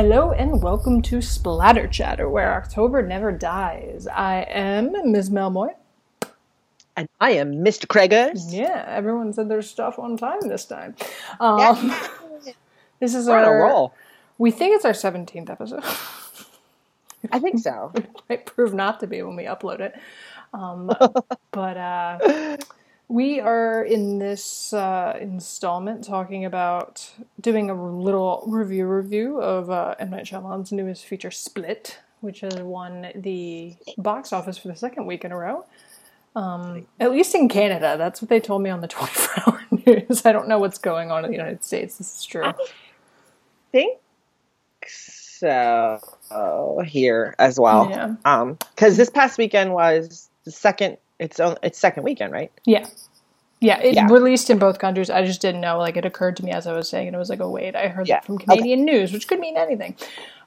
Hello and welcome to Splatter Chatter, where October never dies. I am Ms. Melmoy. And I am Mr. Craigers. Yeah, everyone said their stuff on time this time. Um, Yeah. this is We're our. roll. We think it's our seventeenth episode. I think so. It might prove not to be when we upload it. Um, but uh, we are in this uh, installment talking about doing a little review review of uh, M Night Shyamalan's newest feature, Split, which has won the box office for the second week in a row. Um, at least in Canada, that's what they told me on the 24-hour news. I don't know what's going on in the United States. This is true. think so here as well. Yeah. Um, because this past weekend was the second. It's. It's second weekend, right? Yeah. Yeah, it Yeah. released in both countries. I just didn't know. Like, it occurred to me as I was saying, and it was like, oh, wait, I heard Yeah, that from Canadian news, which could mean anything.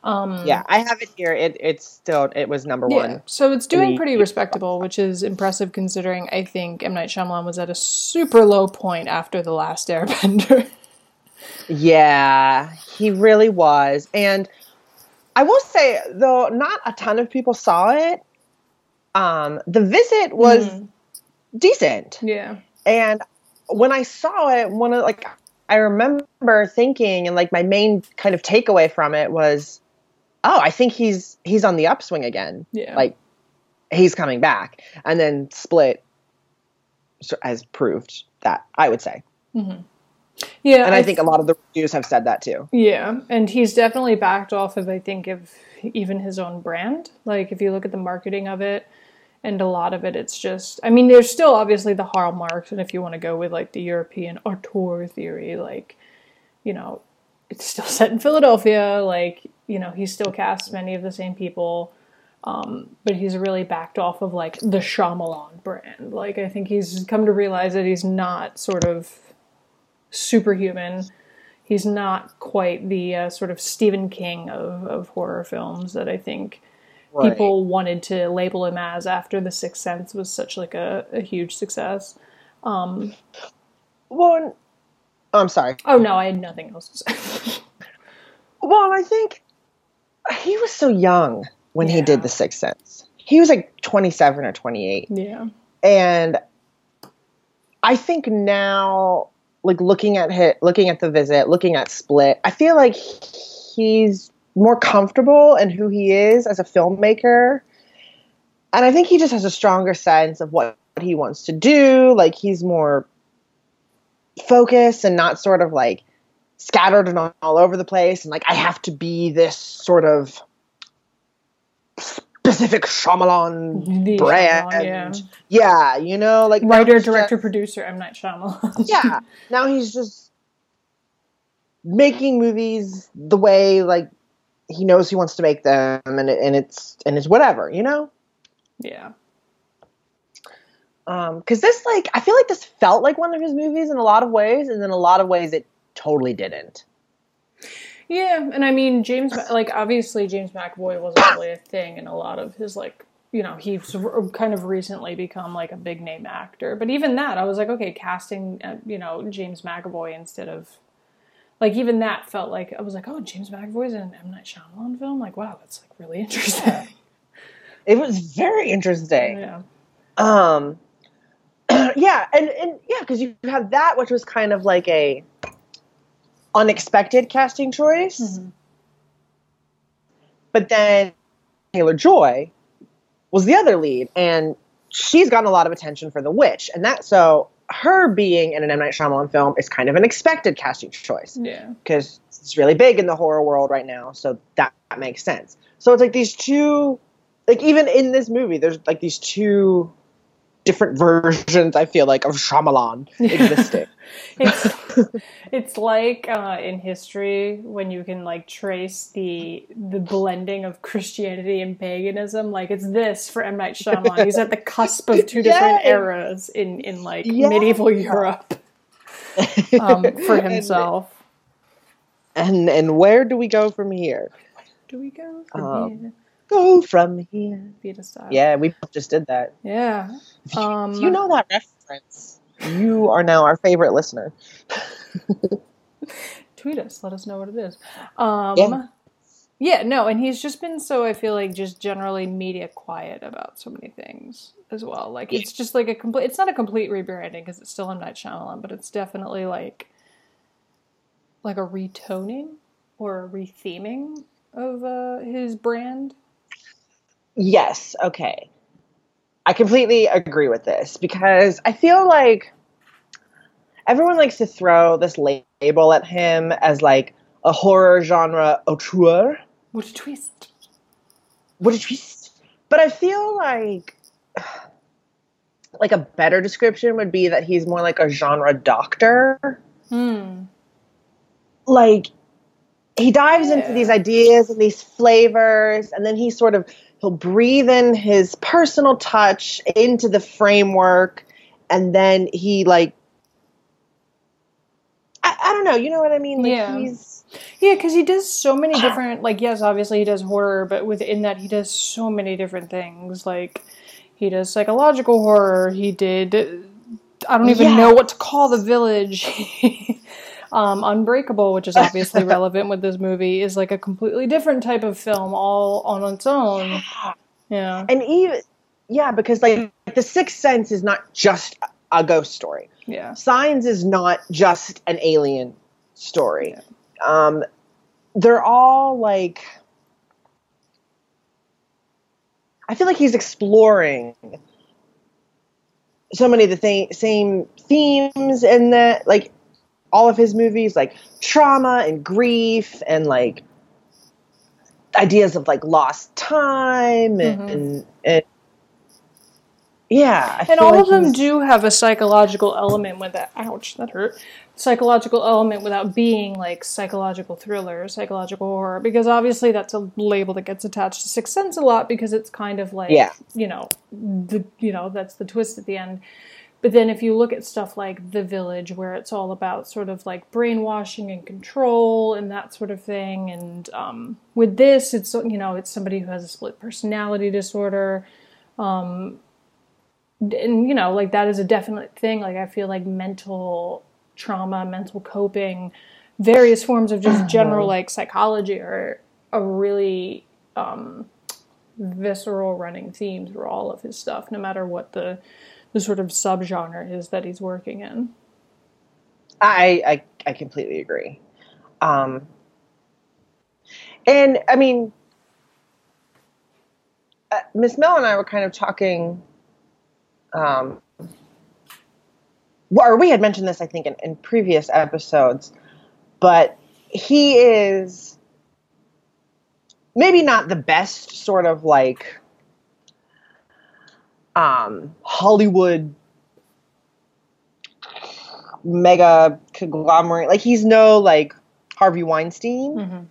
Um, Yeah, I have it here. It it's still it was number yeah. one. So it's doing pretty respectable, which is impressive considering I think M. Night Shyamalan was at a super low point after The Last Airbender. Yeah, he really was. And I will say though, not a ton of people saw it. Um, the visit was Mhm. decent. yeah. And when I saw it, one of like I remember thinking and like my main kind of takeaway from it was, oh, I think he's he's on the upswing again. Yeah. Like he's coming back. And then Split has proved that, I would say. yeah. And I, I think a lot of the reviews have said that too. Yeah, and he's definitely backed off of I think of even his own brand. Like if you look at the marketing of it and a lot of it it's just I mean there's still obviously the hallmarks and if you want to go with like the European auteur theory like you know it's still set in Philadelphia like you know he still casts many of the same people um, but he's really backed off of like the Shyamalan brand. Like I think he's come to realize that he's not sort of superhuman he's not quite the uh, sort of Stephen King of, of horror films that I think people wanted to label him as after The Sixth Sense was such like a, a huge success. Um, well, oh, I'm sorry. Oh no, I had nothing else to say. Well, I think he was so young when he did The Sixth Sense. He was like 27 or 28. yeah, and I think now, like looking at hit, looking at the visit, looking at Split, I feel like he's more comfortable in who he is as a filmmaker, and I think he just has a stronger sense of what he wants to do. Like he's more focused and not sort of like scattered and all, all over the place, and like I have to be this sort of specific Shyamalan The brand. Shyamalan, yeah. Yeah, you know, like writer, director, just- producer M Night Shyamalan. yeah, now he's just making movies the way like he knows he wants to make them, and and it's and it's whatever, you know. yeah, Um, because this like I feel like this felt like one of his movies in a lot of ways, and in a lot of ways it totally didn't. yeah, and I mean James, like obviously James McAvoy wasn't really a thing in a lot of his like. You know, he's kind of recently become like a big name actor, but even that, I was like, okay, casting, uh, you know, James McAvoy instead of like even that felt like I was like, oh, James McAvoy's in an M Night Shyamalan film. Like, wow, that's like really interesting. It was very interesting. yeah, Um, yeah, and and yeah, because you have that, which was kind of like a unexpected casting choice, Mm-hmm. but then Taylor Joy was the other lead, and she's gotten a lot of attention for The Witch, and that so her being in an M Night Shyamalan film is kind of an expected casting choice yeah, because it's really big in the horror world right now, so that, that makes sense. So it's like these two, like even in this movie, there's like these two different versions. I feel like of Shyamalan existing. it's it's like uh, in history when you can like trace the the blending of Christianity and paganism. Like it's this for M Night Shyamalan. He's at the cusp of two different eras in in like Yeah. medieval Europe um, for himself. and and where do we go from here? Do we go from Um, here? Go from here. Style. Yeah, we just did that. yeah. Um, you know that reference, you are now our favorite listener. tweet us. Let us know what it is. Um, Yeah. Yeah, no, and he's just been so I feel like just generally media quiet about so many things as well. Like it's just like a complete. It's not a complete rebranding because it's still M Night Shyamalan, but it's definitely like like a retoning or a retheming of uh, his brand. Yes. Okay. I completely agree with this because I feel like everyone likes to throw this label at him as like a horror genre auteur. What a twist! What a twist! But I feel like like a better description would be that he's more like a genre doctor. Hmm. Like he dives Yeah. into these ideas and these flavors and then he sort of he'll breathe in his personal touch into the framework and then he like I, I don't know, you know what I mean? Like Yeah. he's Yeah, because he does so many different. Like, yes, obviously he does horror, but within that, he does so many different things. Like, he does psychological horror. He did. I don't even know what to call the village. um, Unbreakable, which is obviously relevant with this movie, is like a completely different type of film, all on its own. Yeah, and even yeah, because like the sixth sense is not just a ghost story. Yeah, Signs is not just an alien story. Um, they're all like. I feel like he's exploring so many of the th- same themes in that, like all of his movies, like trauma and grief and like ideas of like lost time and Mhm. and, and yeah, I and all like of them do have a psychological element with that. Ouch, that hurt. Psychological element without being like psychological thriller, psychological horror, because obviously that's a label that gets attached to Sixth Sense a lot because it's kind of like, Yeah. you know, the you know that's the twist at the end. But then if you look at stuff like The Village, where it's all about sort of like brainwashing and control and that sort of thing, and um, with this, it's you know it's somebody who has a split personality disorder and you know like that is a definite thing like i feel like mental trauma mental coping various forms of just general like psychology are a really um visceral running theme through all of his stuff no matter what the the sort of subgenre is that he's working in I, I I completely agree. Um, and I mean, uh, Miss Mel and I were kind of talking. Um, or we had mentioned this, I think, in, in previous episodes, but he is maybe not the best sort of like um, Hollywood mega conglomerate. Like he's no like Harvey Weinstein, Mhm.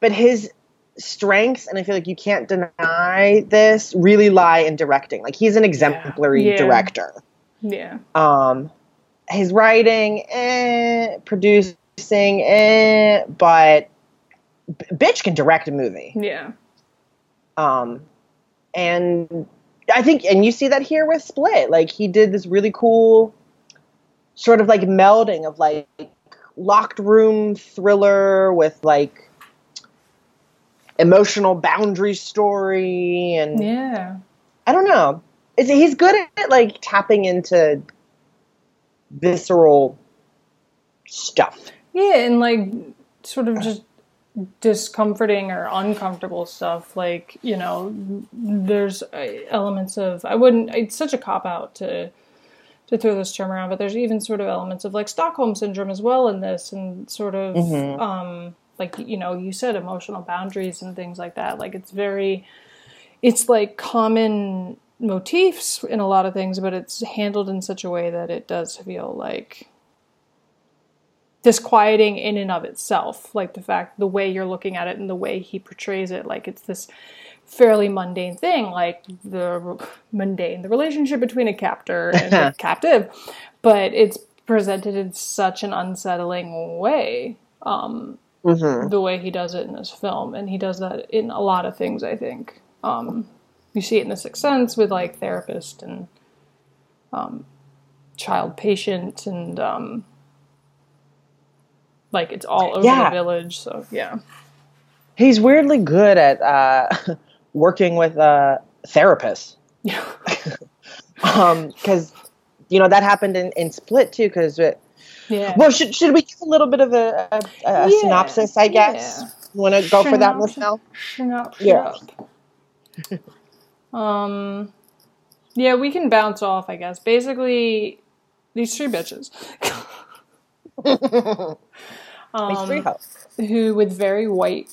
but his strengths, and I feel like you can't deny this, really lie in directing. Like he's an exemplary Yeah. director. yeah Um, his writing, eh, producing, eh, but b- bitch can direct a movie. yeah Um, and I think, and you see that here with Split. Like he did this really cool sort of like melding of like locked room thriller with like emotional boundary story and yeah I don't know. Is he's good at like tapping into visceral stuff. Yeah, and like sort of just discomforting or uncomfortable stuff. Like you know, there's uh, elements of I wouldn't. It's such a cop out to to throw this term around, but there's even sort of elements of like Stockholm syndrome as well in this, and sort of Mhm. um like you know you said emotional boundaries and things like that. Like it's very, it's like common motifs in a lot of things, but it's handled in such a way that it does feel like disquieting in and of itself like the fact the way you're looking at it and the way he portrays it like it's this fairly mundane thing like the mundane the relationship between a captor and a captive but it's presented in such an unsettling way um, Mm-hmm. the way he does it in this film and he does that in a lot of things i think um, you see it in the sixth sense with like therapist and um, child patient and um, like it's all over Yeah. the village so yeah He's weirdly good at uh, working with uh, therapists. Yeah. Um, because you know that happened in, in Split too. Because Yeah. well, should should we give a little bit of a, a, a Yeah, synopsis? I guess. yeah. Want to go for that, Synopsis. Michelle? Shut Yeah. um, yeah, we can bounce off, I guess. Basically, these three bitches. These three um, who with very white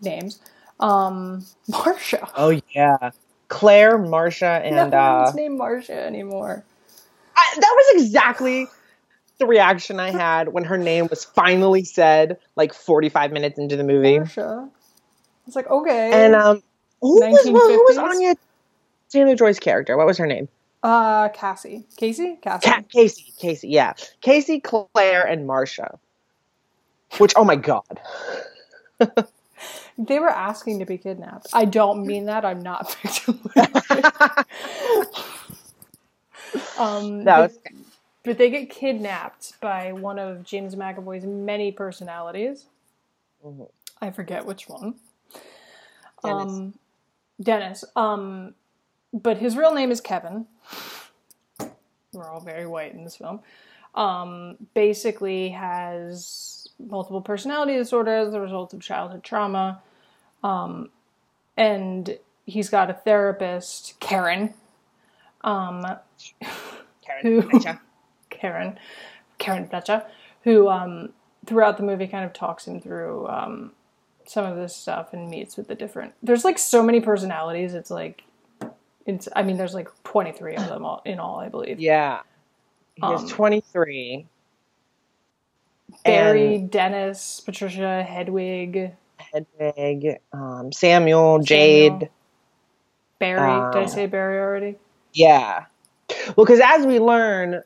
names. Um, Marcia. Oh yeah, Claire, Marcia, and no uh, one's named Marcia anymore. I, that was exactly the reaction I had when her name was finally said, like 45 minutes into the movie. It's like okay. And um, who was, who was Anya Taylor Joy's character? What was her name? uh, Cassie, Casey, Cassie. Ca- Casey. Casey. Yeah, Casey, Claire, and Marcia. Which, oh my god, They were asking to be kidnapped. I don't mean that. I'm not victim. um, that was but, they get kidnapped by one of James McAvoy's many personalities. Mhm. I forget which one. Dennis. Um, Dennis. Um, but his real name is Kevin. We're all very white in this film. Um, basically has multiple personality disorder as a result of childhood trauma. Um, and he's got a therapist, Karen. Um, Karen. Who-. Karen, Karen Fletcher, who um, throughout the movie kind of talks him through um, some of this stuff and meets with the different. There's like so many personalities. It's like, it's. I mean, there's like 23 of them all, in all, I believe. Yeah, he Um, 23. Barry, and- Dennis, Patricia, Hedwig, Hedwig, um, Samuel, Jade. Barry. Did I Uh, say Barry already? Yeah. Well, because as we learn,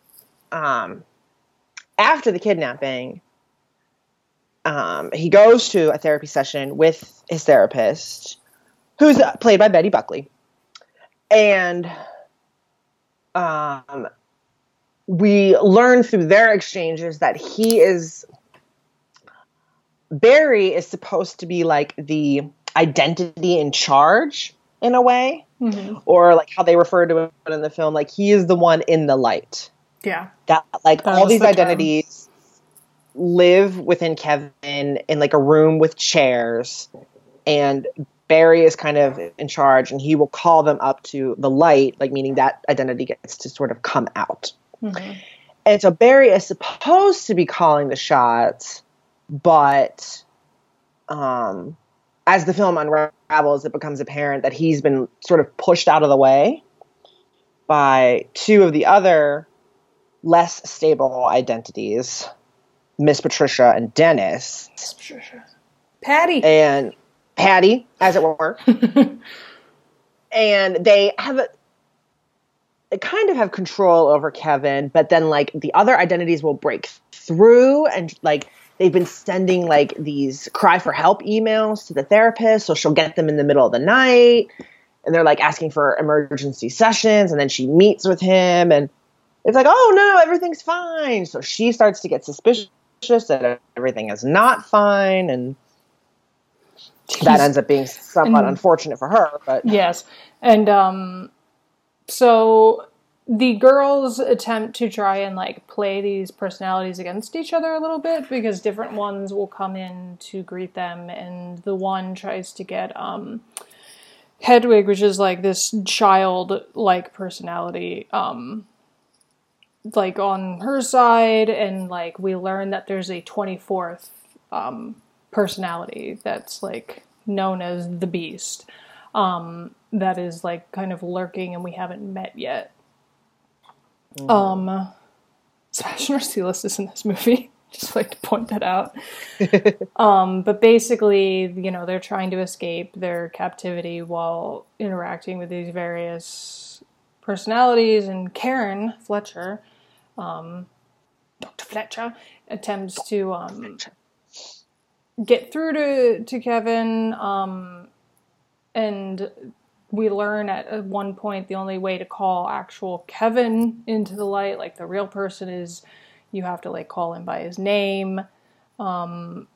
um, after the kidnapping, um, he goes to a therapy session with his therapist, who's uh, played by Betty Buckley, and um, we learn through their exchanges that he is Barry is supposed to be like the identity in charge in a way hmm or like how they refer to it in the film, like he is the one in the light. Yeah. That like That all these the term. identities live within Kevin in like a room with chairs, and Barry is kind of in charge, and he will call them up to the light, like meaning that identity gets to sort of come out. Mhm. And so Barry is supposed to be calling the shots, but um, as the film unravels, it becomes apparent that he's been sort of pushed out of the way by two of the other less stable identities, Miss Patricia and Dennis, Patty. and Patty, as it were. and they have a they kind of have control over Kevin, but then like the other identities will break through and like they've been sending like these cry for help emails to the therapist, so she'll get them in the middle of the night and they're like asking for emergency sessions and then she meets with him and it's like, "Oh no, everything's fine." So she starts to get suspicious that everything is not fine and that ends up being somewhat and- unfortunate for her, but Yes. And um so the girls attempt to try and like play these personalities against each other a little bit because different ones will come in to greet them and the one tries to get um Hedwig, which is like this child like personality, um like on her side and like we learn that there's a 24th um personality that's like known as the beast um, that is like kind of lurking and we haven't met yet. Um, Sebastian Arcelus is in this movie. Just like to point that out. um, but basically, you know, they're trying to escape their captivity while interacting with these various personalities. And Karen Fletcher, um, Dr. Fletcher, attempts to um, get through to, to Kevin. Um, and we learn at one point the only way to call actual Kevin into the light, like the real person, is you have to like call him by his name um,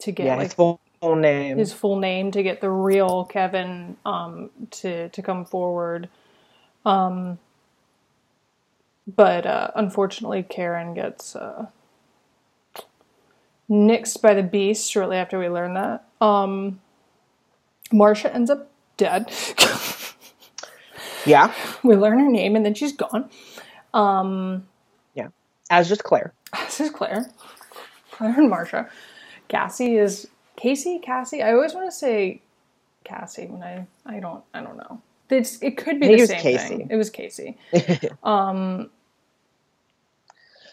to get yeah, like his full full name. his full name to get the real Kevin um, to to come forward. Um, but uh, unfortunately, Karen gets uh, nixed by the beast shortly after we learn that. Um, Marcia ends up dead. yeah, we learn her name and then she's gone. Um, yeah, as just Claire. As is Claire. Claire and Marcia. Cassie is Casey. Cassie. I always want to say Cassie when I I don't I don't know. It's it could be the same Casey. thing. It was Casey. um.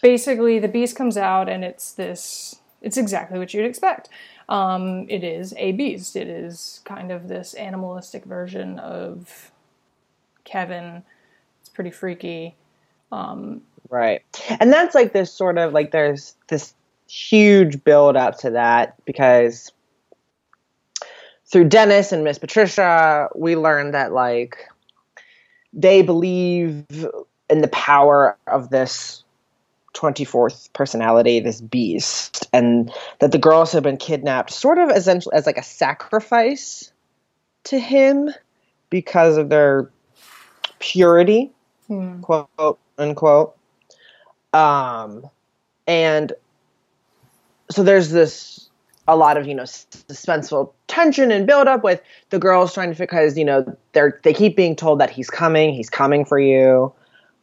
Basically, the beast comes out and it's this. It's exactly what you'd expect. Um, it is a beast. It is kind of this animalistic version of Kevin. It's pretty freaky. Um, Right. And that's like this sort of like there's this huge build up to that because through Dennis and Miss Patricia, we learned that like they believe in the power of this 24th personality, this beast, and that the girls have been kidnapped sort of essentially as like a sacrifice to him because of their purity, hmm. quote unquote. Um, and so there's this a lot of you know suspenseful tension and build up with the girls trying to because you know they're they keep being told that he's coming, he's coming for you,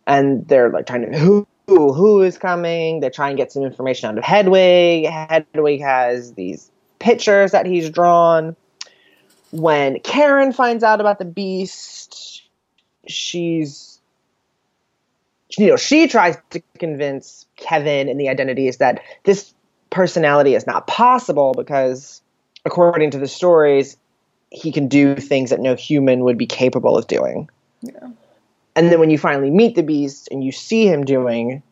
and they're like trying to who who is coming. They try and get some information out of Hedwig. Hedwig has these pictures that he's drawn. When Karen finds out about the beast, she's you know, she tries to convince Kevin and the identities that this personality is not possible because, according to the stories, he can do things that no human would be capable of doing. Yeah. And then when you finally meet the beast and you see him doing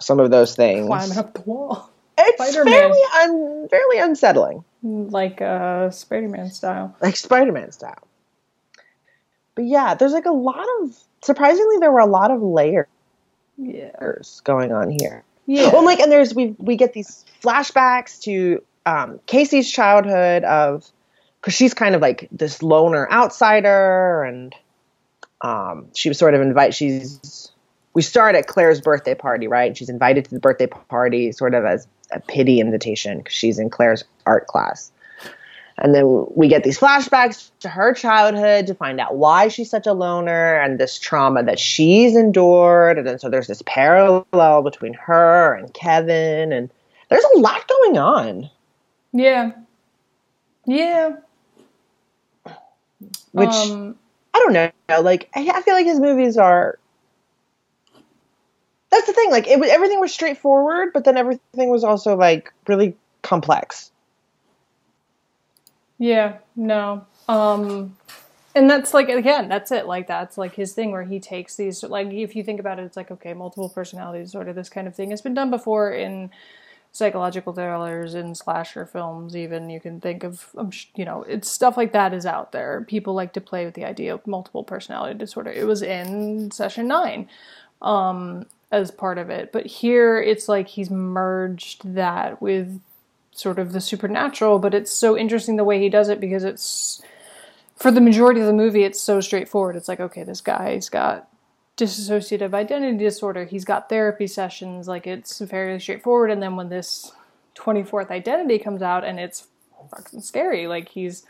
some of those things, climbing up the wall it's Spider-Man. fairly, un- fairly unsettling, like uh, Spider-Man style. like Spider-Man style. But yeah, there's like a lot of surprisingly there were a lot of layers Yeah. going on here. Yeah. Well, like, and there's we we get these flashbacks to um, Casey's childhood of because she's kind of like this loner outsider, and um, she was sort of invite. She's we start at Claire's birthday party, right? She's invited to the birthday party, sort of as a pity invitation because she's in Claire's art class. And then we get these flashbacks to her childhood to find out why she's such a loner and this trauma that she's endured. And then so there's this parallel between her and Kevin. And there's a lot going on, yeah. Yeah. which um, I don't know. Like, I, feel like his movies are. That's the thing. Like, it was everything was straightforward, but then everything was also like really complex. Yeah, no. Um and that's like again, that's it. Like that's like his thing where he takes these like if you think about it, it's like okay, multiple personality disorder. this kind of thing has been done before in psychological thrillers in slasher films. Even you can think of you know it's stuff like that is out there. People like to play with the idea of multiple personality disorder. It was in Session Nine um, as part of it, but here it's like he's merged that with sort of the supernatural, but it's so interesting the way he does it because it's for the majority of the movie it's so straightforward. It's like, okay, this guy's got dissociative identity disorder, he's got therapy sessions, like it's very straightforward. And then when this 24th identity comes out and it's fucking scary, like he's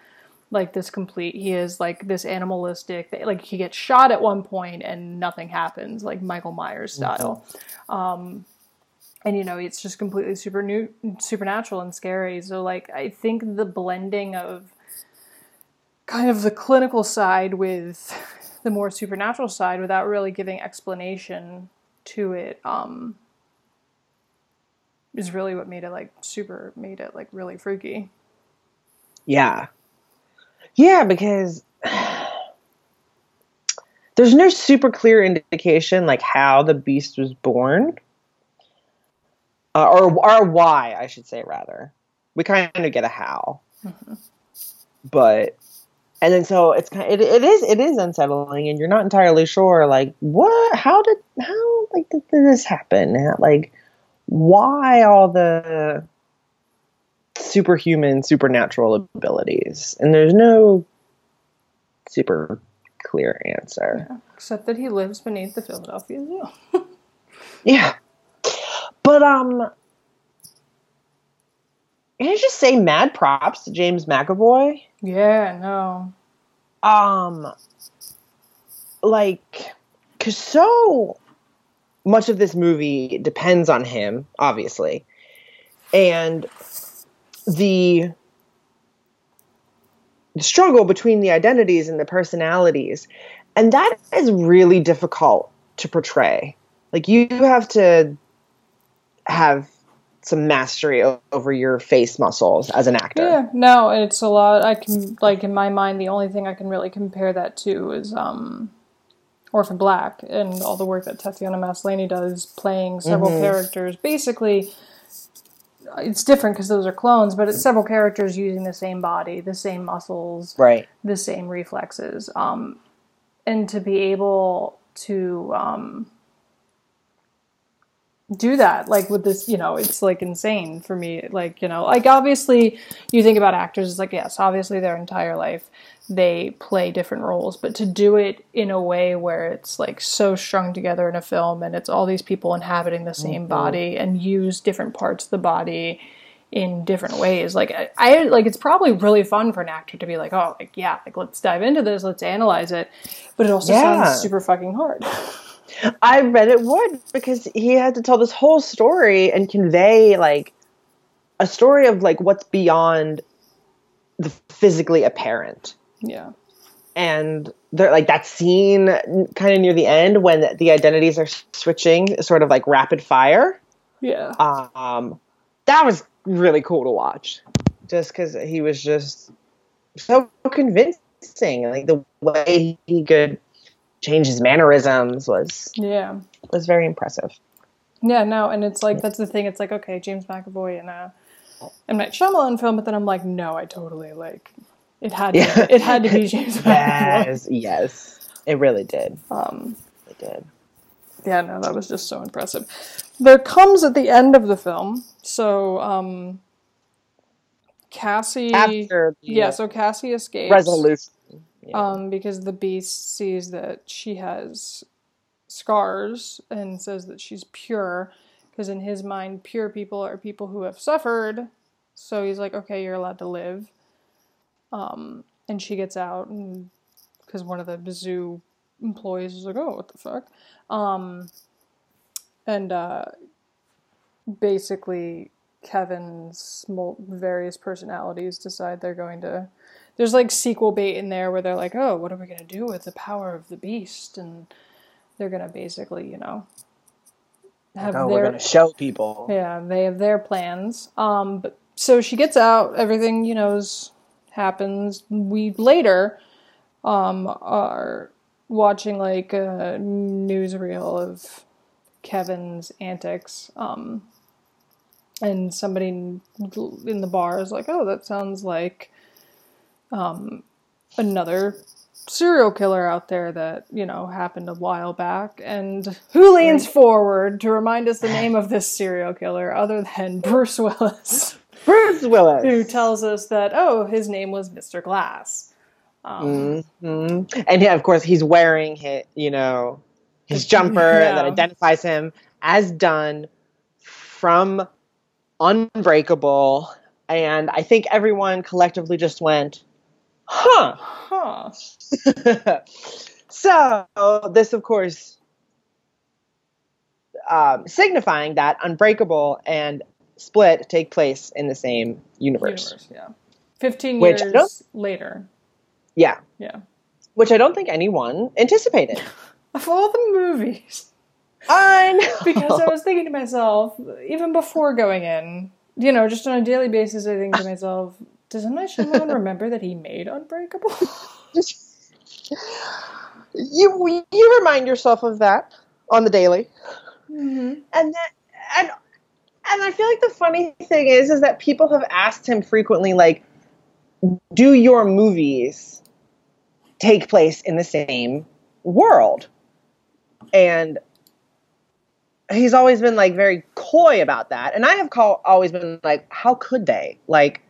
like this complete he is like this animalistic like he gets shot at one point and nothing happens like michael myers style. Um and you know it's just completely super new supernatural and scary. So like i think the blending of kind of the clinical side with the more supernatural side without really giving explanation to it um is really what made it like super made it like really freaky Yeah. Yeah, because there's no super clear indication like how the beast was born. Uh, or or why, I should say rather. We kind of get a how. But and then so it's kind it, it is it is unsettling and you're not entirely sure like what how did how like did this happen? Like why all the superhuman, supernatural abilities, and there's no super clear answer. Yeah, except that he lives beneath the Philadelphia Zoo. Yeah. But um can I just say mad props to James McAvoy? yeah, no. Um like cuz so much of this movie depends on him, obviously. And the the struggle between the identities and the personalities. And that is really difficult to portray. Like you have to have some mastery o- over your face muscles as an actor. Yeah, no, it's a lot. I can like in my mind, the only thing I can really compare that to is um, Orphan Black and all the work that Tatiana Maslany does, playing several characters. Basically, it's different because those are clones, but it's several characters using the same body, the same muscles, Right. the same reflexes, um, and to be able to um, do that like with this you know it's like insane for me like you know like obviously you think about actors it's like yes obviously their entire life they play different roles but to do it in a way where it's like so strung together in a film and it's all these people inhabiting the same mm-hmm. body and use different parts of the body in different ways like I, I like it's probably really fun for an actor to be like oh like yeah like let's dive into this let's analyze it but it also Yeah. sounds super fucking hard I read it would because he had to tell this whole story and convey like a story of like what's beyond the physically apparent. yeah. And they're like that scene kind of near the end when the identities are switching sort of like rapid fire. Yeah. Um that was really cool to watch just because he was just so convincing like the way he could change his mannerisms was yeah was very impressive Yeah, no, and it's like that's the thing. It's like okay, James McAvoy and uh, M Night Shyamalan film, but then I'm like, no, I totally like it had to, Yeah. it had to be James McAvoy. yes yes it really did Um, it did yeah, no, that was just so impressive. There comes at the end of the film, so um, Cassie, after the yeah, so Cassie escapes. resolution um, because the beast sees that she has scars and says that she's pure because in his mind pure people are people who have suffered. So he's like okay you're allowed to live. Um, and she gets out and because one of the zoo employees is like oh what the fuck? Um, and uh, basically kevin's various personalities decide they're going to there's like sequel bait in there where they're like, oh, what are we gonna do with the power of the beast? And they're gonna basically, you know, have oh their we're gonna show people yeah, they have their plans. Um, but so she gets out, everything you know is, happens. We later um are watching like a newsreel of Kevin's antics. Um, and somebody in in the bar is like, oh, that sounds like um, another serial killer out there that you know happened a while back. And who leans forward to remind us the name of this serial killer other than bruce willis? Bruce Willis. Who tells us that oh his name was mr glass. Um, hmm And yeah, of course, he's wearing his, you know, his jumper Yeah. that identifies him as Dunn from Unbreakable. And I think everyone collectively just went, huh. huh so, this, of course, um, signifying that Unbreakable and Split take place in the same universe. universe yeah 15 Which years later Yeah. yeah Which I don't think anyone anticipated. of all the movies I know. because I was thinking to myself, even before going in, you know, just on a daily basis, I think to myself, does M. Night Shyamalan remember that he made Unbreakable? you you remind yourself of that on the daily, mm-hmm. and that and and I feel like the funny thing is is that people have asked him frequently, like, do your movies take place in the same world? And he's always been like very coy about that, and I have call, always been like, how could they? Like,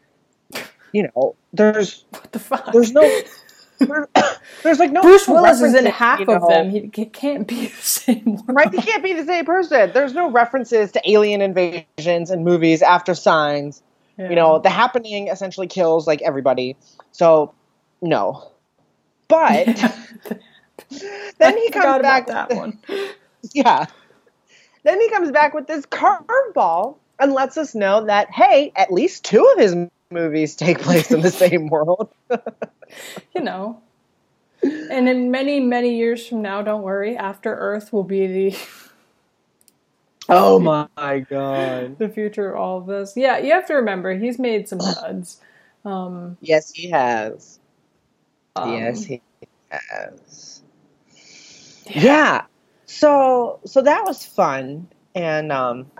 you know, there's What the fuck? there's no there- there's like no Bruce Willis is in half of know. them. He, he can't be the same one. Right, he can't be the same person. There's no references to alien invasions in movies after Signs. Yeah. You know, The Happening essentially kills like everybody. So, no. But then he comes back that with- one. Yeah. Then he comes back with this curveball and lets us know that hey, at least two of his movies take place in the same world. You know. And in many, many years from now, don't worry, After Earth will be the Oh my god. the future of all of this. Yeah, you have to remember he's made some duds. Um, Yes, he has. um, yes, he has. Yeah. So so that was fun and um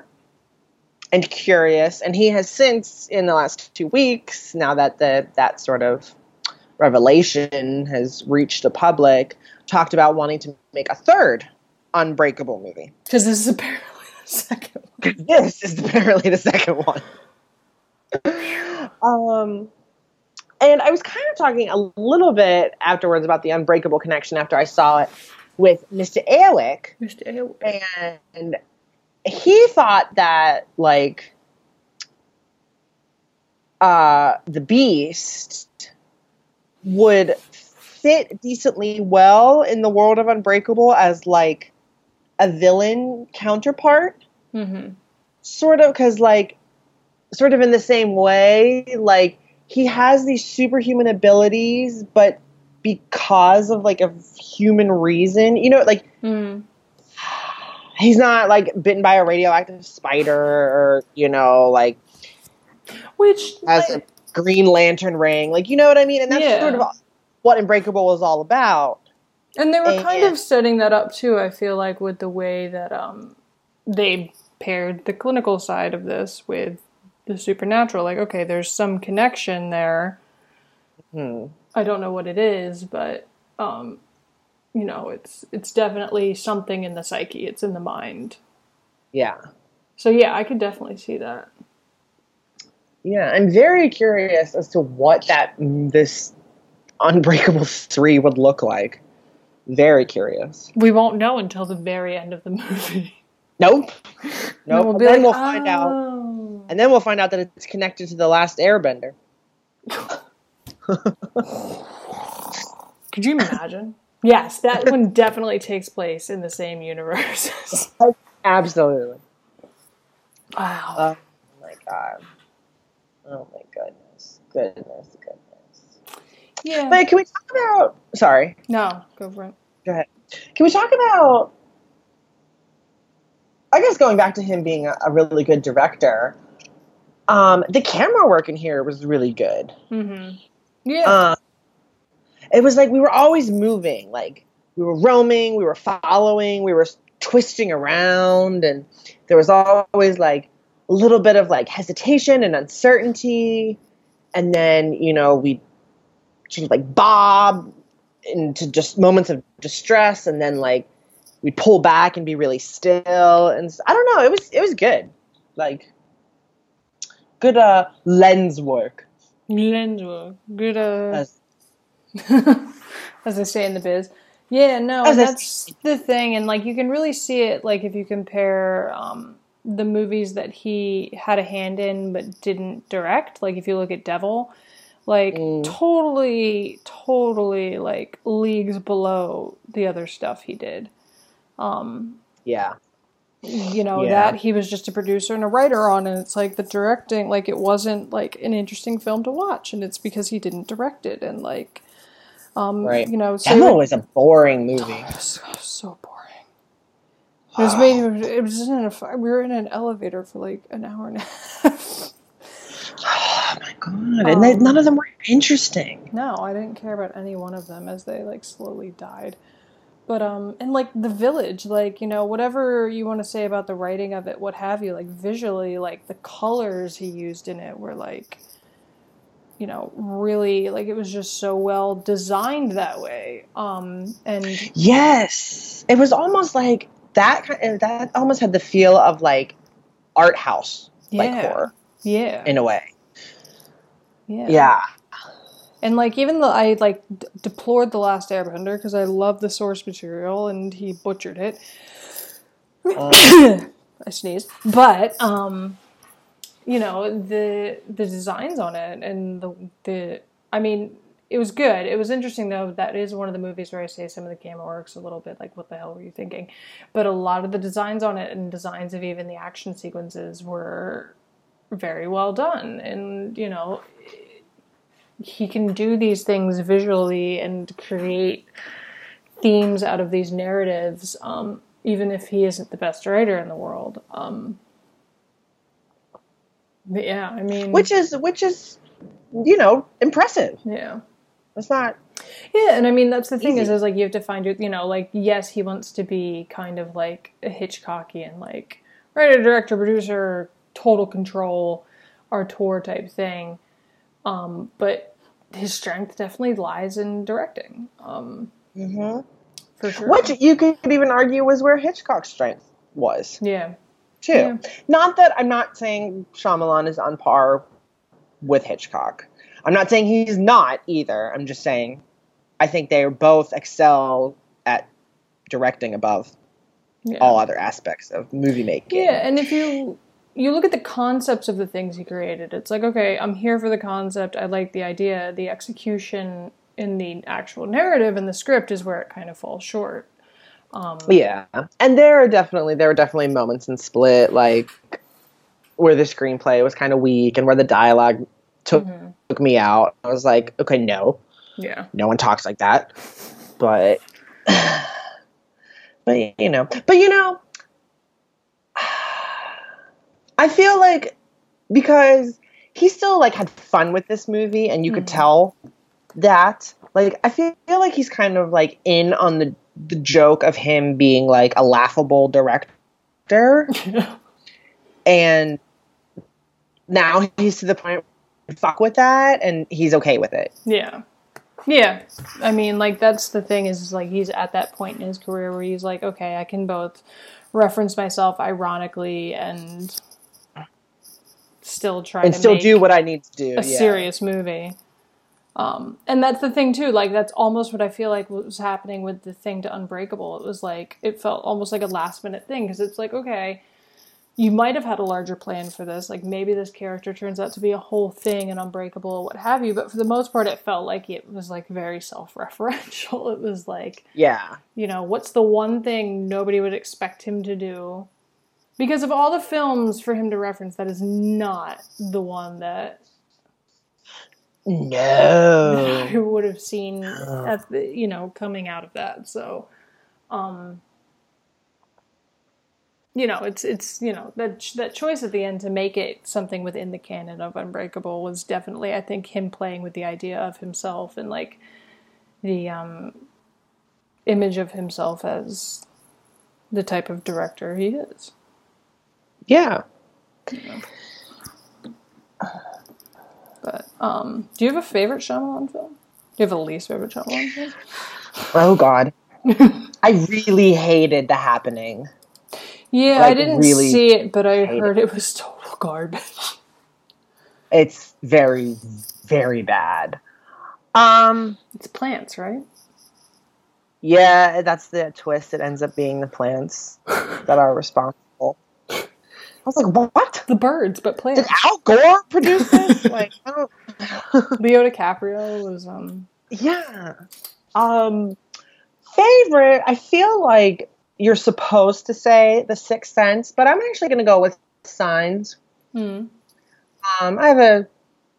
and curious and he has since in the last 2 weeks now that the that sort of revelation has reached the public talked about wanting to make a third unbreakable movie. because this is apparently the second one. this is apparently the second one. um, and I was kind of talking a little bit afterwards about the Unbreakable connection after I saw it with Mr. Ehrlich, Mr. Ayo- and he thought that like uh, the Beast would fit decently well in the world of Unbreakable as like a villain counterpart Mhm. sort of because like sort of in the same way like he has these superhuman abilities but because of like a human reason you know like Mm. He's not like bitten by a radioactive spider or you know like Which has like, a green lantern ring like you know what i mean and that's Yeah. sort of what unbreakable was all about And they were kind of setting that up too, I feel like, with the way that um, they paired the clinical side of this with the supernatural. Like, okay, there's some connection there. hmm. I don't know what it is, but um, you know, it's it's definitely something in the psyche. It's in the mind. yeah So yeah, I could definitely see that. yeah i'm very curious as to what that this unbreakable 3 would look like very curious We won't know until the very end of the movie. Nope. Nope. we'll And be then like, we'll find out. "Oh." And then we'll find out that it's connected to the last Airbender. Could you imagine? Yes, that one definitely takes place in the same universe. Absolutely. wow. Oh my god. Oh my goodness. Goodness. Goodness. yeah. But can we talk about? Sorry. no, go for it. Go ahead. Can we talk about? I guess going back to him being a, a really good director. Um, the camera work in here was really good. Mm-hmm. Yeah. uh, it was like we were always moving like we were roaming we were following we were twisting around and there was always like a little bit of like hesitation and uncertainty and then you know we sort of like bob into just moments of distress and then like we'd pull back and be really still and I don't know it was it was good like good uh lens work Lens work. Good uh as as they say in the biz. Yeah, no, that's the thing, and like you can really see it, like if you compare um, the movies that he had a hand in but didn't direct. Like if you look at Devil, like Mm. totally, totally like leagues below the other stuff he did. Um, yeah you know Yeah. that he was just a producer and a writer on and it's like the directing like it wasn't like an interesting film to watch and it's because he didn't direct it and like um Right. you know so Devil was a boring movie. it was so boring it was made it was in a we were in an elevator for like an hour and a half Oh my god! And they, Um, none of them were interesting. no i didn't care about any one of them as they like slowly died but um and like the village like you know whatever you want to say about the writing of it what have you like visually like the colors he used in it were like you know really like it was just so well designed that way um and Yes, it was almost like that. That almost had the feel of like art house like Yeah. horror Yeah. in a way. yeah. Yeah. And like even though I like d- deplored the last Airbender because I love the source material and he butchered it. I sneezed, but um, you know the the designs on it and the the I mean it was good. It was interesting though. That is one of the movies where I say some of the camera works a little bit like what the hell were you thinking? But a lot of the designs on it and designs of even the action sequences were very well done and you know he can do these things visually and create themes out of these narratives, um, even if he isn't the best writer in the world. Um, yeah, I mean, Which is which is you know, impressive. yeah, It's not yeah, and I mean that's the thing is, Easy. is like you have to find your, you know, like yes, he wants to be kind of like a Hitchcockian, like writer, director, producer, total control, auteur type thing. Um, but his strength definitely lies in directing, um, mm-hmm. for sure. which you could even argue was where Hitchcock's strength was. Yeah. Too. Yeah. Not that I'm not saying Shyamalan is on par with Hitchcock. I'm not saying he's not either. I'm just saying I think they both excel at directing above Yeah. all other aspects of movie making. Yeah, and if you you look at the concepts of the things he created, it's like, okay, I'm here for the concept. I like the idea. The execution in the actual narrative and the script is where it kind of falls short. Um, Yeah. And there are definitely there are definitely moments in Split like where the screenplay was kind of weak and where the dialogue took Mhm. took me out. I was like, okay, no. Yeah. no one talks like that but but you know but you know i feel like because he still like had fun with this movie and you could Mhm. tell that like i feel, feel like he's kind of like in on the the joke of him being like a laughable director and now he's to the point where fuck with that and he's okay with it Yeah. Yeah. I mean, like, that's the thing is, like, he's at that point in his career where he's like, okay, I can both reference myself ironically and still try and still do what i need to do a yeah. serious movie. Um, and that's the thing too. Like that's almost what I feel like was happening with the thing to Unbreakable. It was like it felt almost like a last minute thing because it's like okay, you might have had a larger plan for this. Like maybe this character turns out to be a whole thing and Unbreakable, or what have you. But for the most part, it felt like it was like very self referential. It was like yeah you know, what's the one thing nobody would expect him to do? Because of all the films for him to reference, that is not the one that no I would have seen at the, you know, coming out of that. So, um, you know, it's it's you know that that choice at the end to make it something within the canon of Unbreakable was definitely I think him playing with the idea of himself and like the um image of himself as the type of director he is. yeah But um, do you have a favorite Shyamalan film? Do you have a least favorite Shyamalan film? oh god i really hated the happening Yeah, I didn't really see it, but I heard it was total garbage. it's very very bad um It's plants, right? yeah that's the twist it ends up being the plants that are responsible was like what The birds, but did al gore produce this like i don't Leo DiCaprio was um Yeah. Um favorite, I feel like you're supposed to say The Sixth Sense, but I'm actually going to go with Signs. hmm. Um I have a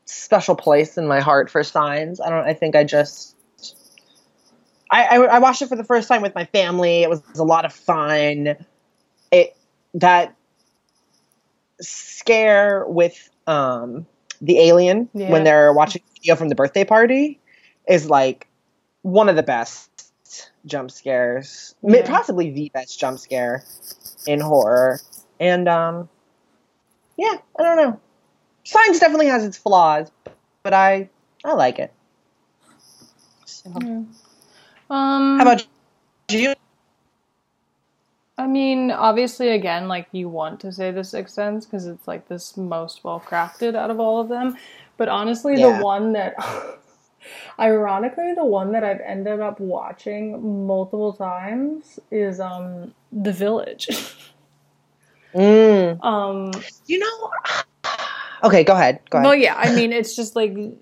special place in my heart for Signs. I don't I think I just I, I I watched it for the first time with my family. It was, a lot of fun. It that scare with um the alien Yeah. when they're watching the video from the birthday party is like one of the best jump scares, Yeah. possibly the best jump scare in horror. And um, yeah, I don't know. Signs definitely has its flaws, but I I like it. So, Yeah. Um How about you? I mean, obviously, again, like you want to say The Sixth Sense because it's like this most well crafted out of all of them. But honestly, Yeah. the one that, ironically, the one that I've ended up watching multiple times is um The Village. Mm. um, You know. Okay, go ahead. Go ahead. well, yeah, I mean, it's just like, you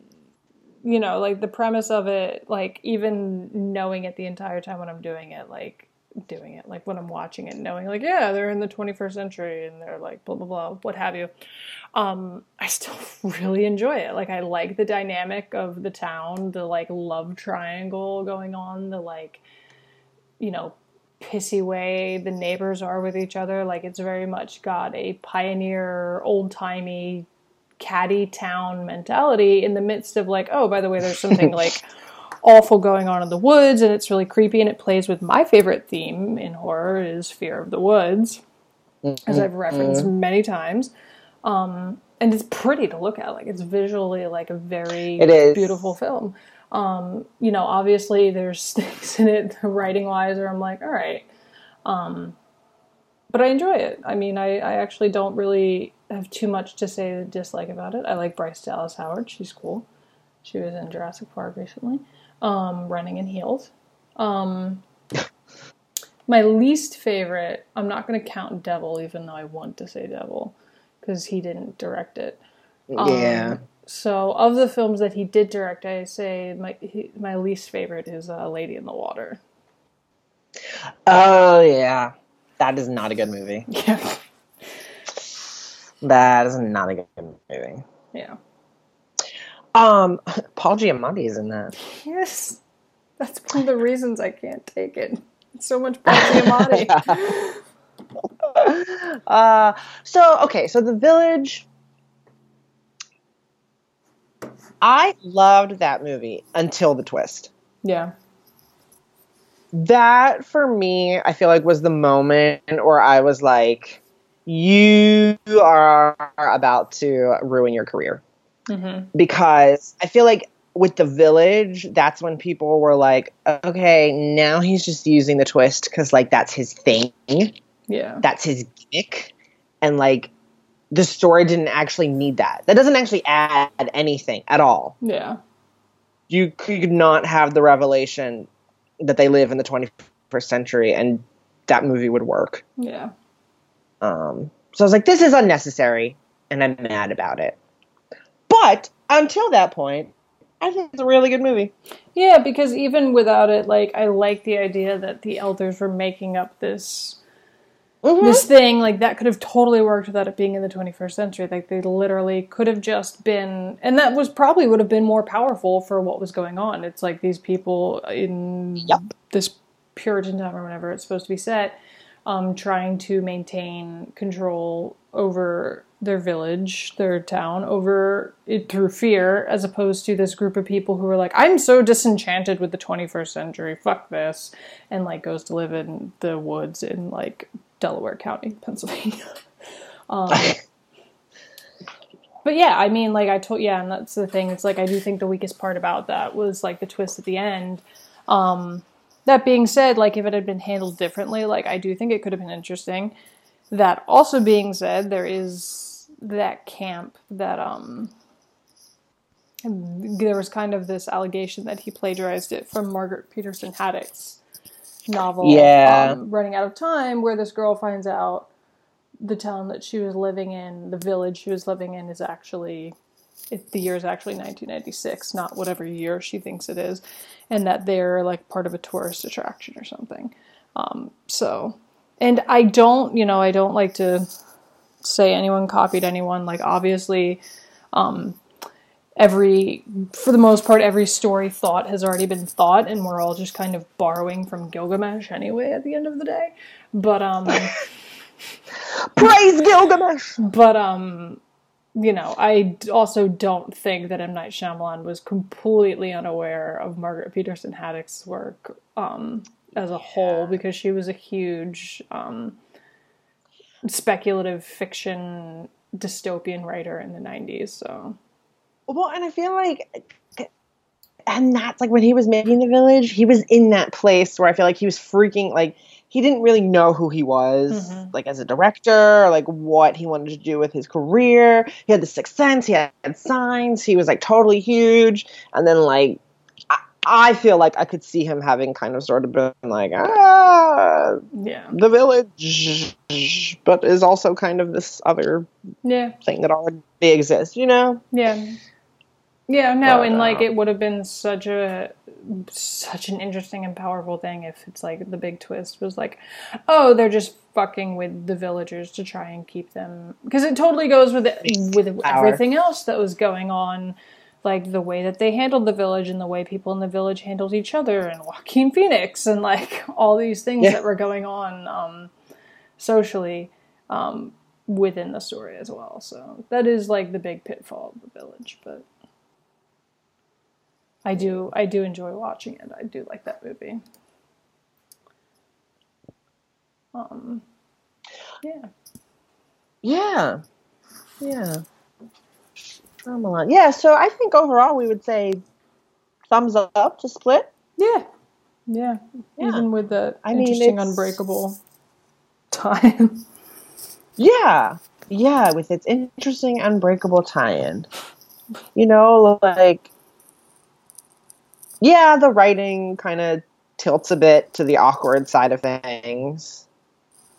know, like the premise of it, like even knowing it the entire time when I'm doing it, like doing it, like when I'm watching it, knowing like, yeah, they're in the 21st century and they're like blah blah blah, what have you. Um, I still really enjoy it. Like I like the dynamic of the town, the like love triangle going on, the like, you know, pissy way the neighbors are with each other. Like it's very much got a pioneer, old timey catty town mentality in the midst of like, oh, by the way, there's something like awful going on in the woods and it's really creepy and it plays with my favorite theme in horror is fear of the woods as I've referenced many times. Um, and it's pretty to look at. Like it's visually like a very It is. beautiful film. Um, you know, obviously there's things in it writing wise where I'm like, all right. Um, but I enjoy it. I mean, I, I actually don't really have too much to say dislike about it. I like Bryce Dallas Howard. She's cool. She was in Jurassic Park recently, um, running in heels. Um, my least favorite, I'm not going to count Devil, even though I want to say Devil, because he didn't direct it. yeah. Um, so, of the films that he did direct, I say my he, my least favorite is uh, Lady in the Water. Oh yeah. That is not a good movie. Yeah, That is not a good movie. yeah. Um, Paul Giamatti is in that. Yes, that's one of the reasons I can't take it. It's so much Paul Giamatti. uh, so okay, so the village. I loved that movie until the twist. yeah, That for me, I feel like was the moment where I was like, "You are about to ruin your career." Hmm because I feel like with the village, that's when people were like, okay, now he's just using the twist because like that's his thing, yeah, that's his gimmick, and like the story didn't actually need that. That doesn't actually add anything at all. yeah, You could not have the revelation that they live in the 21st century, and that movie would work. yeah. Um, so I was like, this is unnecessary, and I'm mad about it. But until that point, I think it's a really good movie. Yeah, because even without it, like I like the idea that the elders were making up this Mhm. this thing like that could have totally worked without it being in the 21st century like they literally could have just been and that was probably would have been more powerful for what was going on it's like these people in Yep. this puritan time or whenever it's supposed to be set um, trying to maintain control over their village their town over it through fear as opposed to this group of people who are like i'm so disenchanted with the 21st century. Fuck this. And like goes to live in the woods in like delaware county pennsylvania. Um, but yeah i mean like i told yeah and that's the thing. It's like i do think the weakest part about that was like the twist at the end. Um, that being said like if it had been handled differently like i do think it could have been interesting. That also being said there is that camp that um there was kind of this allegation that he plagiarized it from Margaret Peterson Haddix's novel Yeah. um, running out of time where this girl finds out the town that she was living in the village she was living in is actually it, the year is actually 1996 not whatever year she thinks it is and that they're like part of a tourist attraction or something um, so and i don't you know i don't like to say anyone copied anyone like obviously um, every for the most part every story thought has already been thought and we're all just kind of borrowing from gilgamesh anyway at the end of the day. But um Praise Gilgamesh. but um you know I also don't think that m. Night Shyamalan was completely unaware of Margaret Peterson Haddix's work um as a whole because she was a huge um speculative fiction dystopian writer in the 90s so Well, and I feel like, and that's like when he was making the village, he was in that place where I feel like he was freaking like he didn't really know who he was, Mhm. like as a director, like what he wanted to do with his career. He had the sixth sense, he had signs, he was like totally huge. And then like I, feel like I could see him having kind of sort of been like, ah, Yeah. the village, but is also kind of this other Yeah. thing that already exists, you know? Yeah. Yeah, no, But, and like uh, it would have been such a such an interesting and powerful thing if it's like the big twist was like, oh, they're just fucking with the villagers to try and keep them because it totally goes with it, with Power. everything else that was going on, like the way that they handled the village and the way people in the village handled each other and Joaquin Phoenix and like all these things Yeah. that were going on um, socially um, within the story as well. So that is like the big pitfall of the village, but. I do I do enjoy watching it. I do like that movie. Um yeah. Yeah. Yeah. Shyamalan. Yeah, so I think overall we would say thumbs up to Split. Yeah. Yeah. Yeah. Even with the I mean, interesting it's- unbreakable time. Yeah. Yeah, with its interesting unbreakable tie-in. You know, like yeah, the writing kind of tilts a bit to the awkward side of things.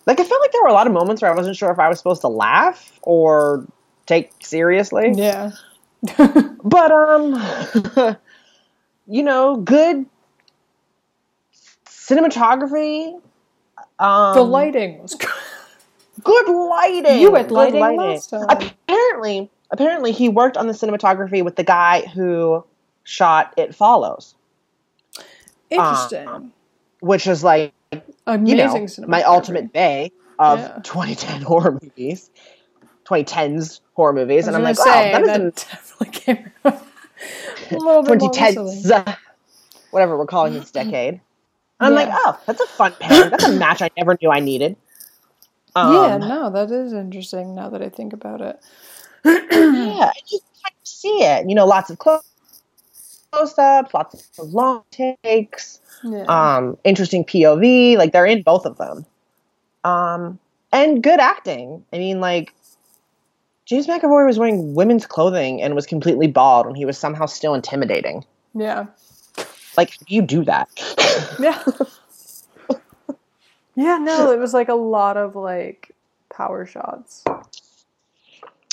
Like I felt like there were a lot of moments where I wasn't sure if I was supposed to laugh or take seriously. yeah. But um you know, good cinematography. Um the lighting was good. good lighting. You had good lighting last time. Apparently, apparently he worked on the cinematography with the guy who shot It Follows, Interesting. um, which is like you Amazing know my ultimate bay of Yeah. 2010 horror movies, 2010s horror movies, and I'm like, say, oh, that is that a definitely came out a little bit more recently. 2010s, whatever we're calling this decade. I'm like, oh, that's a fun pair. That's a match I never knew I needed. Um, yeah, no, that is interesting now that I think about it. yeah, you kind of see it. You know, lots of close ups, lots of long takes, Yeah. um, interesting POV. Like they're in both of them, um, and good acting. I mean, like James McAvoy was wearing women's clothing and was completely bald, and he was somehow still intimidating. yeah. Like, how do you do that? Yeah. yeah, no, it was like a lot of like power shots,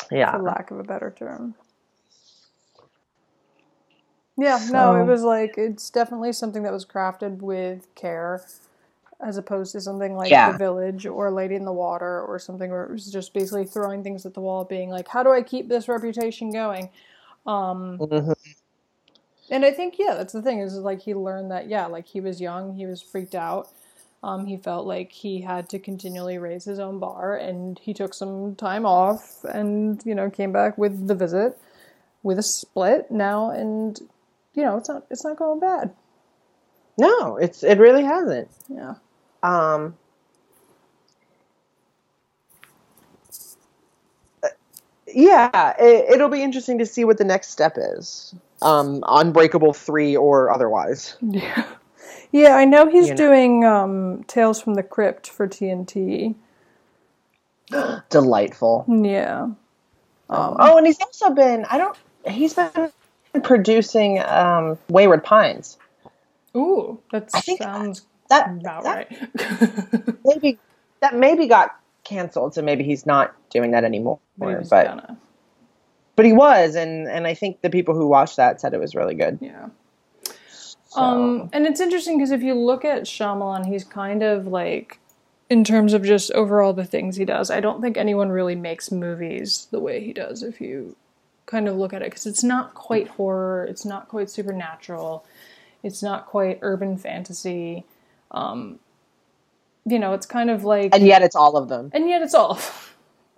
yeah, for lack of a better term. Yeah, no, it um, was like it's definitely something that was crafted with care as opposed to something like Yeah. The Village or Lady in the Water or something where it was just basically throwing things at the wall being like, How do I keep this reputation going? Um Mhm. And I think yeah, that's the thing is like he learned that yeah, like he was young, he was freaked out. Um, he felt like he had to continually raise his own bar, and he took some time off, and you know came back with the visit, with a split now, and you know it's not it's not going bad. No, it's it really hasn't. Yeah, Um, uh, yeah, it, it'll be interesting to see what the next step is. Um, Unbreakable three or otherwise. yeah, yeah. I know he's You know. doing um, Tales from the Crypt for TNT. Delightful. Yeah, um, Oh, and he's also been I don't he's been producing um, Wayward Pines. ooh, that I sounds That about that right. maybe that maybe got canceled, so maybe he's not doing that anymore. but he was but gonna. but he was, and and I think the people who watched that said it was really good. Yeah. So- Um, and it's interesting because if you look at Shyamalan, he's kind of like, in terms of just overall the things he does, I don't think anyone really makes movies the way he does. If you kind of look at it, because it's not quite horror, it's not quite supernatural, it's not quite urban fantasy. Um, you know, it's kind of like, and yet it's all of them. and yet it's all.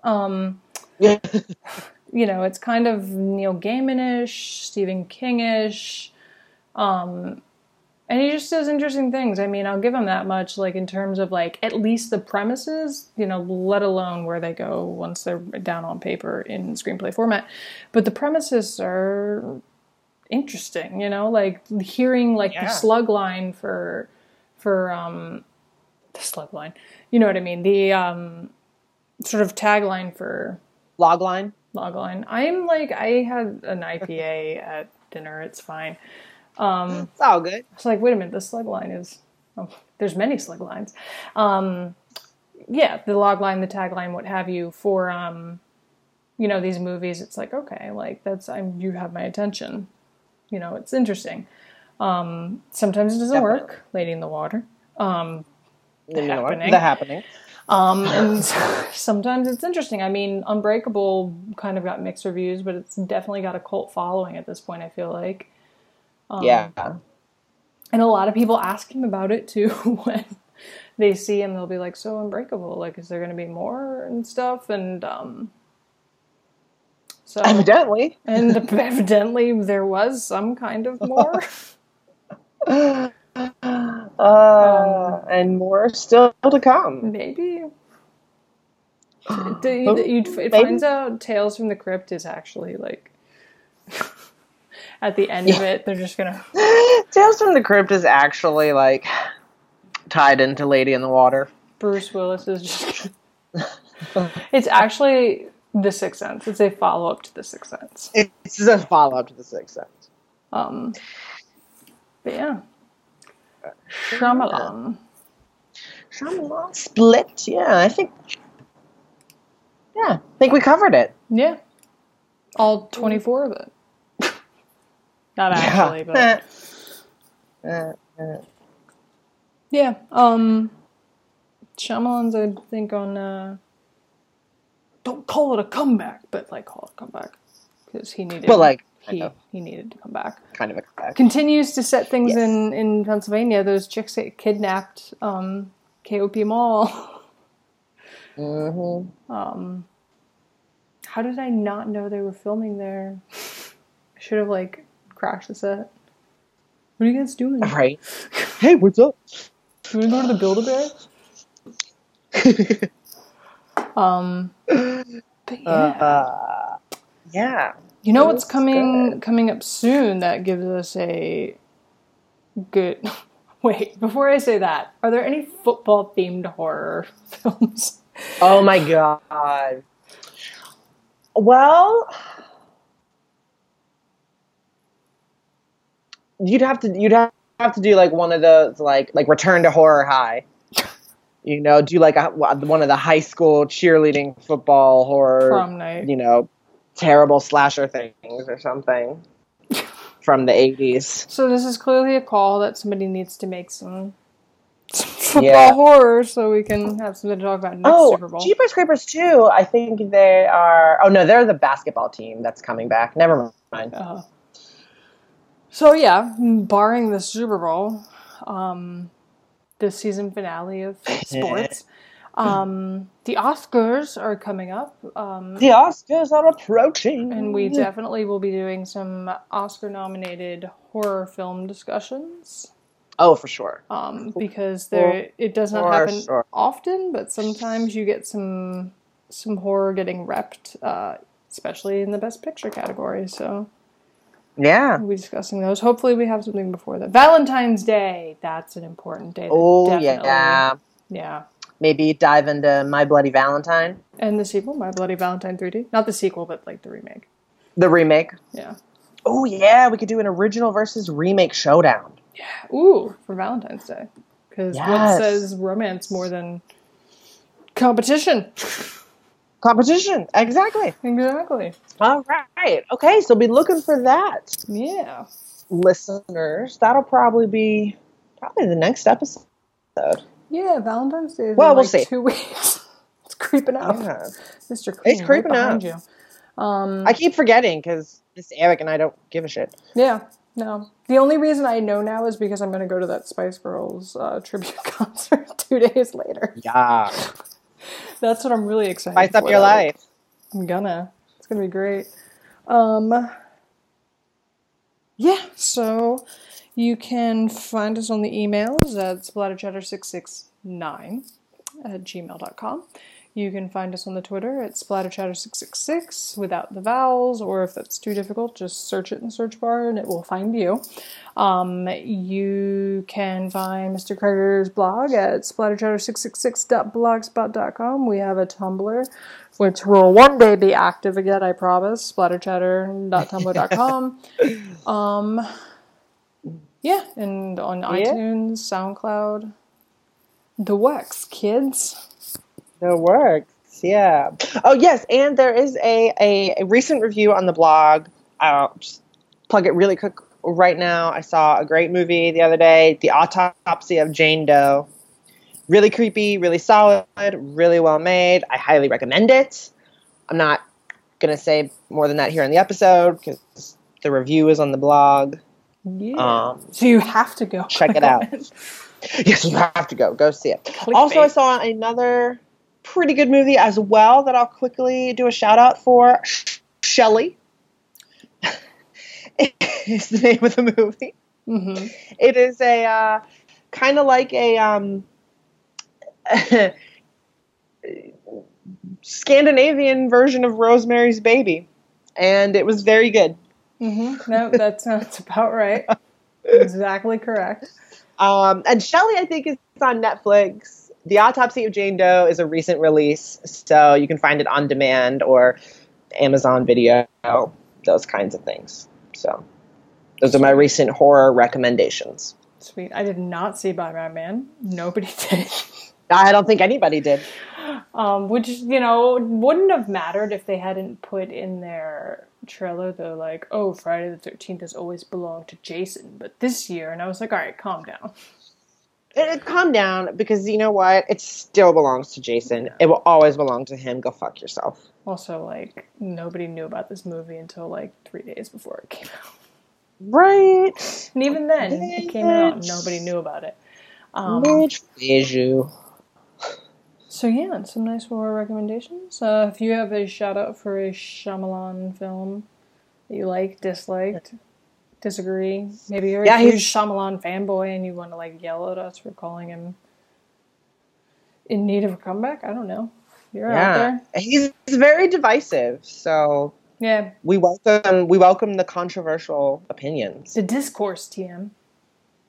Um, Yeah. you know, it's kind of Neil Gaiman-ish, Stephen King-ish, um, and he just does interesting things. I mean, I'll give him that much. Like in terms of like at least the premises, you know, let alone where they go once they're down on paper in screenplay format. But the premises are interesting. You know, like hearing like Yeah. the slug line for for um the slug line. You know what I mean? The um, sort of tagline for Logline. logline. I'm like, I had an IPA at dinner. It's fine. Um, It's all good. it's like, wait a minute, the slug line is. Oh, there's many slug lines. Um, yeah, the log line, the tagline, what have you, for um, you know these movies. It's like okay, like that's I'm you have my attention. You know, it's interesting. Um, sometimes it doesn't Definitely. work. Lady in the Water. Um, You what? happening. The happening. um, and sometimes it's interesting. I mean, Unbreakable kind of got mixed reviews, but it's definitely got a cult following at this point. I feel like. Um, yeah. And a lot of people ask him about it too when they see him. They'll be like, "So Unbreakable, like, is there going to be more and stuff?" And um, so Evidently. and evidently there was some kind of more. Uh, and more still to come. Maybe. Do you, you, it finds out Tales from the Crypt is actually like at the end of it, they're just gonna Tales from the Crypt is actually like tied into Lady in the Water. Bruce Willis is just. it's actually The Sixth Sense. It's a follow up to The Sixth Sense. It's a follow up to The Sixth Sense. Um, yeah, Shyamalan. Shyamalan Split. Yeah, I think. Yeah, I think we covered it. Yeah, all twenty four of it. Not actually, but Uh, uh, yeah. Um, Shyamalan's I think on. Uh, don't call it a comeback, but like call it a comeback because he needed. Well, like, he he needed to come back. kind of a continues to set things Yes. in in Pennsylvania. Those chicks get kidnapped. Um, KOP Mall. hmm Um, how did I not know they were filming there? I should have like crashed the set. What are you guys doing? Right. Hey, what's up? You want to go to the Build a Bear? Um, but yeah, uh, yeah. You know what's coming good. coming up soon that gives us a good. Wait, before I say that, are there any football themed horror films? Oh my god. Well, you'd have to you'd have, to do like one of those like like Return to Horror High. You know, do like a, one of the high school cheerleading football horror, Prom night. you know, terrible slasher things or something from the 80s. So this is clearly a call that somebody needs to make some, football Yeah. horror so we can have something to talk about next Oh, Super Bowl. Jeepers Creepers too. I think they are. Oh, no, they're the basketball team that's coming back. Never mind. Uh, so yeah, barring the Super Bowl, um, the season finale of sports, um, the Oscars are coming up, um, The Oscars are approaching. and we definitely will be doing some Oscar-nominated horror film discussions. Oh, for sure. um, because there it does not For happen sure. often, but sometimes you get some some horror getting repped, uh, especially in the best picture category. So Yeah. we'll be discussing those. Hopefully, we have something before that. Valentine's Day. That's an important day. that Oh, yeah. yeah. Maybe dive into My Bloody Valentine, And the sequel, My Bloody Valentine 3D. Not the sequel, but like the remake. the remake. Yeah. Oh, yeah. We could do an original versus remake showdown. Yeah. Ooh, for Valentine's Day. Because what says romance more than competition? Competition. Exactly. Exactly. All right. Okay. So be looking for that, Yeah. listeners. That'll probably be probably the next episode. Yeah, Valentine's Day is Well, in we'll like see. two weeks. it's creeping up. Yeah. Mr. It's creeping right up. you. Um, I keep forgetting because Miss Eric and I don't give a shit. yeah, no. The only reason I know now is because I'm going to go to that Spice Girls uh, tribute concert two days later. Yeah. That's what I'm really excited about. Spice up your life. I'm gonna. It's gonna be great. Um, yeah, so you can find us on the emails at splatterchatter669 at gmail.com. You can find us on the Twitter at splatterchatter666 without the vowels, or if that's too difficult, just search it in the search bar and it will find you. Um, you can find Mr. Carter's blog at splatterchatter666.blogspot.com. We have a Tumblr, which will one day be active again, I promise. Splatterchatter.tumblr.com. um, yeah, and on Yeah. iTunes, SoundCloud. The works, kids. The works, yeah. Oh yes, and there is a, a, a recent review on the blog. I'll just plug it really quick right now. I saw a great movie the other day, The Autopsy of Jane Doe. Really creepy, really solid, really well made. I highly recommend it. I'm not gonna say more than that here in the episode because the review is on the blog. Yeah. Um, so you have to go check it out. yes, you have to go. Go see it. Clickbait. Also, I saw another pretty good movie as well that I'll quickly do a shout out for. Shelley is the name of the movie. Mhm. It is a uh, kind of like a um, Scandinavian version of Rosemary's Baby, and it was very good. Mhm. No, that sounds about right. exactly correct. Um, and Shelley, I think, is on Netflix. The Autopsy of Jane Doe is a recent release, so you can find it on demand or Amazon Video, those kinds of things. So, those are my recent horror recommendations. Sweet. I did not see Bye Bye Man. Nobody did. I don't think anybody did. Um, which you know wouldn't have mattered if they hadn't put in their trailer though, like, oh, Friday the Thirteenth has always belonged to Jason, but this year, and I was like, all right, calm down. It, it- calm down because you know what? It still belongs to Jason. It will always belong to him. Go fuck yourself. Also, like, nobody knew about this movie until like three days before it came out, Right? and even then, it came out, and nobody knew about it. Um, Bitch. So yeah, some nice horror recommendations. Uh, if you have a shout out for a Shyamalan film that you like, disliked, disagree, maybe you're Yeah, a huge he's- Shyamalan fanboy and you want to like yell at us for calling him in need of a comeback. I don't know. You're out there. he's very divisive. So Yeah, we welcome we welcome the controversial opinions. the discourse TM.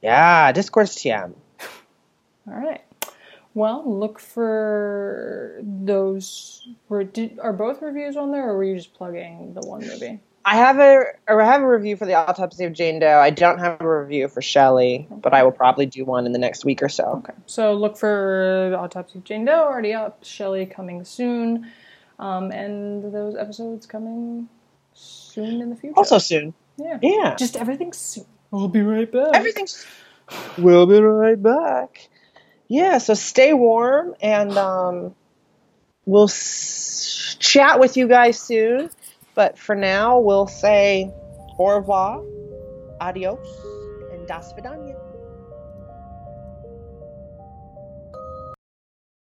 Yeah, discourse TM. All right. Well, look for those. Were did, are both reviews on there, or were you just plugging the one movie? I have a I have a review for the autopsy of Jane Doe. I don't have a review for Shelley, but I will probably do one in the next week or so. Okay, so look for the Autopsy of Jane Doe already up, Shelley coming soon, um, and those episodes coming soon in the future. Also soon. yeah, Yeah. just everything soon. We'll be right back. Everything's We'll be right back. Yeah, so stay warm and um we'll s- chat with you guys soon. But for now, we'll say au revoir, adios, and das vidania.